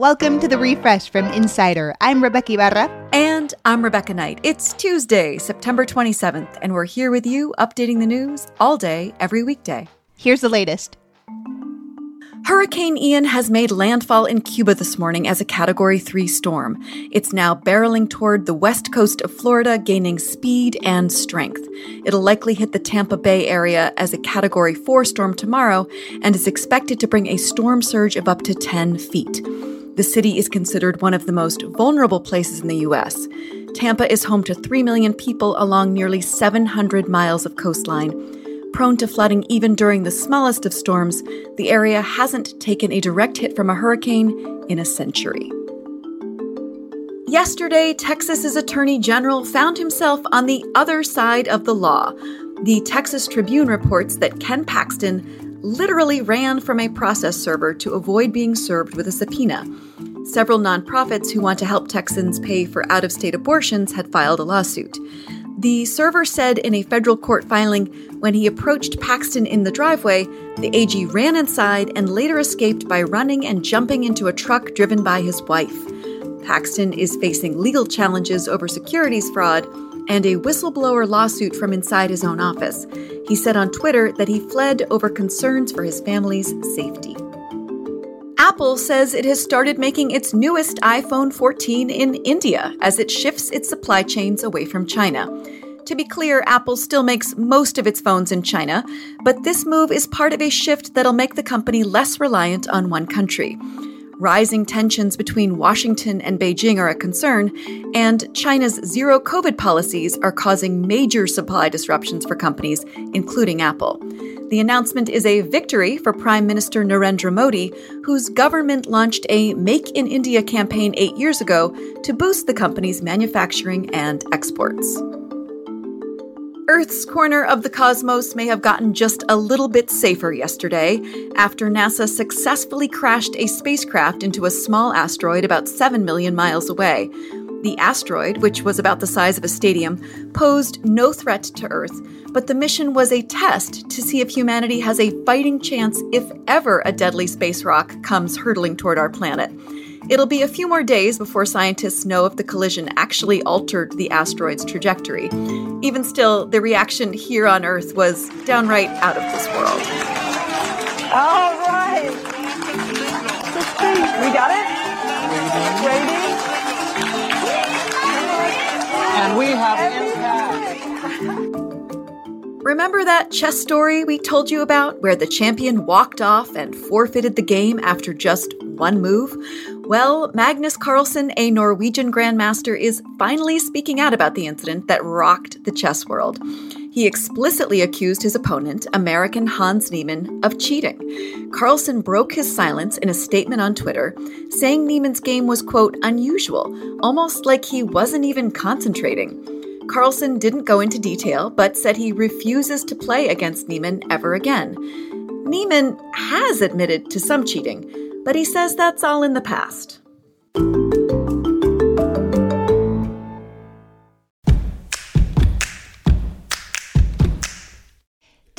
Welcome to the refresh from Insider. I'm Rebeca Ibarra. And I'm Rebecca Knight. It's Tuesday, September 27th, and we're here with you updating the news all day, every weekday. Here's the latest. Hurricane Ian has made landfall in Cuba this morning as a Category 3 storm. It's now barreling toward the west coast of Florida, gaining speed and strength. It'll likely hit the Tampa Bay area as a Category 4 storm tomorrow and is expected to bring a storm surge of up to 10 feet. The city is considered one of the most vulnerable places in the U.S. Tampa is home to 3 million people along nearly 700 miles of coastline. Prone to flooding even during the smallest of storms, the area hasn't taken a direct hit from a hurricane in a century. Yesterday, Texas's Attorney General found himself on the other side of the law. The Texas Tribune reports that Ken Paxton literally ran from a process server to avoid being served with a subpoena. Several nonprofits who want to help Texans pay for out of state abortions had filed a lawsuit. The server said in a federal court filing when he approached Paxton in the driveway, the AG ran inside and later escaped by running and jumping into a truck driven by his wife. Paxton is facing legal challenges over securities fraud and a whistleblower lawsuit from inside his own office. He said on Twitter that he fled over concerns for his family's safety. Apple says it has started making its newest iPhone 14 in India as it shifts its supply chains away from China. To be clear, Apple still makes most of its phones in China, but this move is part of a shift that'll make the company less reliant on one country. Rising tensions between Washington and Beijing are a concern, and China's zero COVID policies are causing major supply disruptions for companies, including Apple. The announcement is a victory for Prime Minister Narendra Modi, whose government launched a Make in India campaign eight years ago to boost the company's manufacturing and exports. Earth's corner of the cosmos may have gotten just a little bit safer yesterday after NASA successfully crashed a spacecraft into a small asteroid about 7 million miles away. The asteroid, which was about the size of a stadium, posed no threat to Earth, but the mission was a test to see if humanity has a fighting chance if ever a deadly space rock comes hurtling toward our planet. It'll be a few more days before scientists know if the collision actually altered the asteroid's trajectory. Even still, the reaction here on Earth was downright out of this world. All right. We got it? Ready? And we have impact. Remember that chess story we told you about where the champion walked off and forfeited the game after just one move? Well, Magnus Carlsen, a Norwegian grandmaster, is finally speaking out about the incident that rocked the chess world. He explicitly accused his opponent, American Hans Niemann, of cheating. Carlsen broke his silence in a statement on Twitter, saying Niemann's game was, quote, unusual, almost like he wasn't even concentrating. Carlsen didn't go into detail, but said he refuses to play against Niemann ever again. Niemann has admitted to some cheating, but he says that's all in the past.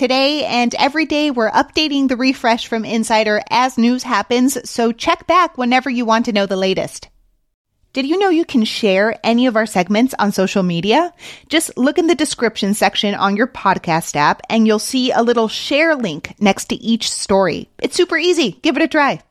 Today and every day, we're updating the refresh from Insider as news happens, so check back whenever you want to know the latest. Did you know you can share any of our segments on social media? Just look in the description section on your podcast app and you'll see a little share link next to each story. It's super easy. Give it a try.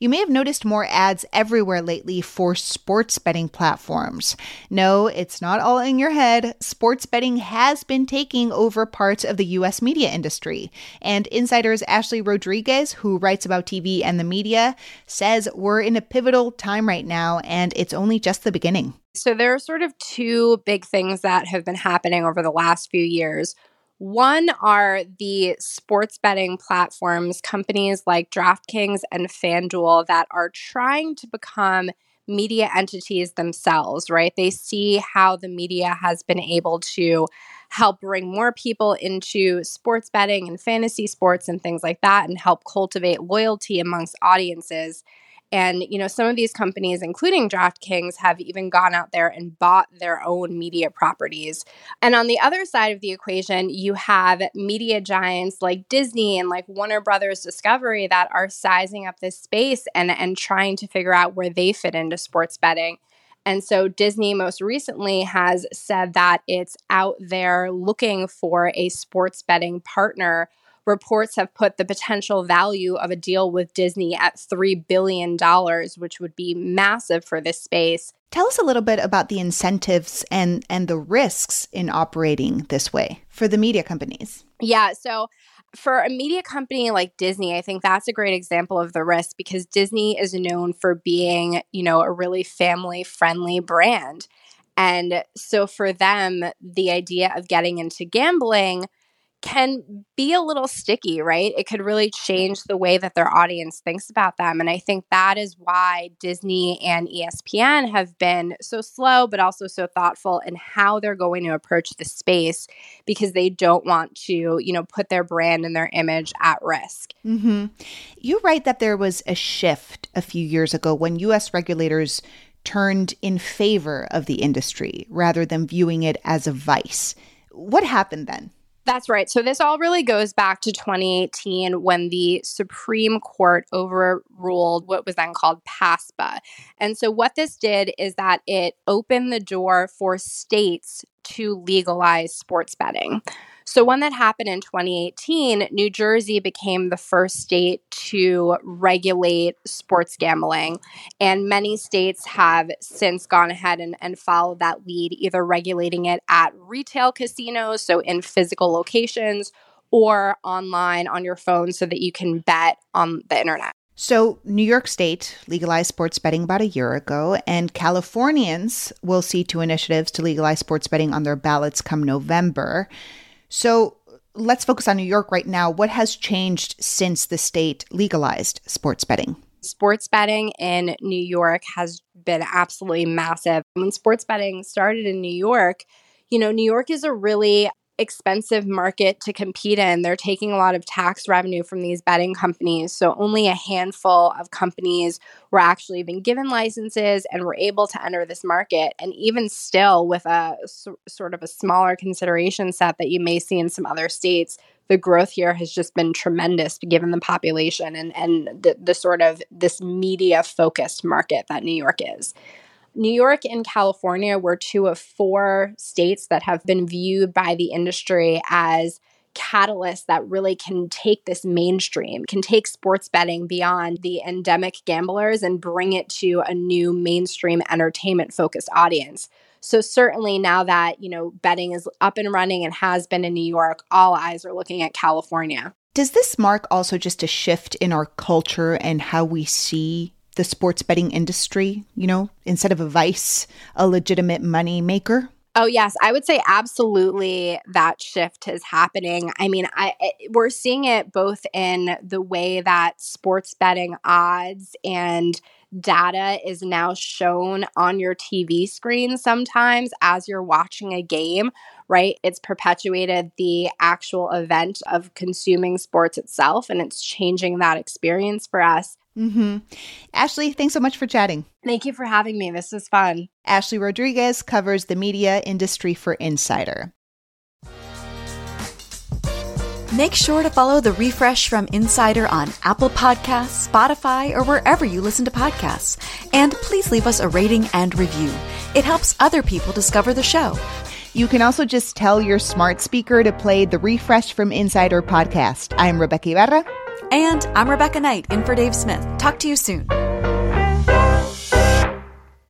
You may have noticed more ads everywhere lately for sports betting platforms. No, it's not all in your head. Sports betting has been taking over parts of the US media industry. And Insider's Ashley Rodriguez, who writes about TV and the media, says we're in a pivotal time right now and it's only just the beginning. So there are sort of two big things that have been happening over the last few years. One are the sports betting platforms, companies like DraftKings and FanDuel that are trying to become media entities themselves, right? They see how the media has been able to help bring more people into sports betting and fantasy sports and things like that and help cultivate loyalty amongst audiences. And, you know, some of these companies, including DraftKings, have even gone out there and bought their own media properties. And on the other side of the equation, you have media giants like Disney and like Warner Brothers Discovery that are sizing up this space and, and trying to figure out where they fit into sports betting. And so Disney most recently has said that it's out there looking for a sports betting partner reports have put the potential value of a deal with Disney at $3 billion, which would be massive for this space. Tell us a little bit about the incentives and, and the risks in operating this way for the media companies. Yeah. So, for a media company like Disney, I think that's a great example of the risk because Disney is known for being, you know, a really family friendly brand. And so for them, the idea of getting into gambling can be a little sticky, right? It could really change the way that their audience thinks about them. And I think that is why Disney and ESPN have been so slow, but also so thoughtful in how they're going to approach the space because they don't want to, you know, put their brand and their image at risk. Mm-hmm. You write that there was a shift a few years ago when U.S. regulators turned in favor of the industry rather than viewing it as a vice. What happened then? That's right. So this all really goes back to 2018 when the Supreme Court overruled what was then called PASPA. And so what this did is that it opened the door for states to legalize sports betting. So, when that happened in 2018, New Jersey became the first state to regulate sports gambling. And many states have since gone ahead and, and followed that lead, either regulating it at retail casinos, so in physical locations, or online on your phone so that you can bet on the internet. So, New York State legalized sports betting about a year ago, and Californians will see two initiatives to legalize sports betting on their ballots come November. So let's focus on New York right now. What has changed since the state legalized sports betting? Sports betting in New York has been absolutely massive. When sports betting started in New York, you know, New York is a really expensive market to compete in. They're taking a lot of tax revenue from these betting companies. So only a handful of companies were actually even given licenses and were able to enter this market. And even still, with a sort of a smaller consideration set that you may see in some other states, the growth here has just been tremendous given the population and, and the, the sort of this media focused market that New York is. New York and California were two of four states that have been viewed by the industry as catalysts that really can take this mainstream, can take sports betting beyond the endemic gamblers and bring it to a new mainstream entertainment focused audience. So certainly now that, you know, betting is up and running and has been in New York, all eyes are looking at California. Does this mark also just a shift in our culture and how we see the sports betting industry, you know, instead of a vice, a legitimate money maker? Oh yes, I would say absolutely that shift is happening. I mean, I we're seeing it both in the way that sports betting odds and data is now shown on your TV screen sometimes as you're watching a game, right? It's perpetuated the actual event of consuming sports itself and it's changing that experience for us. Mm-hmm. Ashley, thanks so much for chatting. Thank you for having me. This was fun. Ashley Rodriguez covers the media industry for Insider. Make sure to follow the refresh from Insider on Apple Podcasts, Spotify, or wherever you listen to podcasts. And please leave us a rating and review. It helps other people discover the show. You can also just tell your smart speaker to play the Refresh from Insider podcast. I'm Rebeca Ibarra. And I'm Rebecca Knight, in for Dave Smith. Talk to you soon.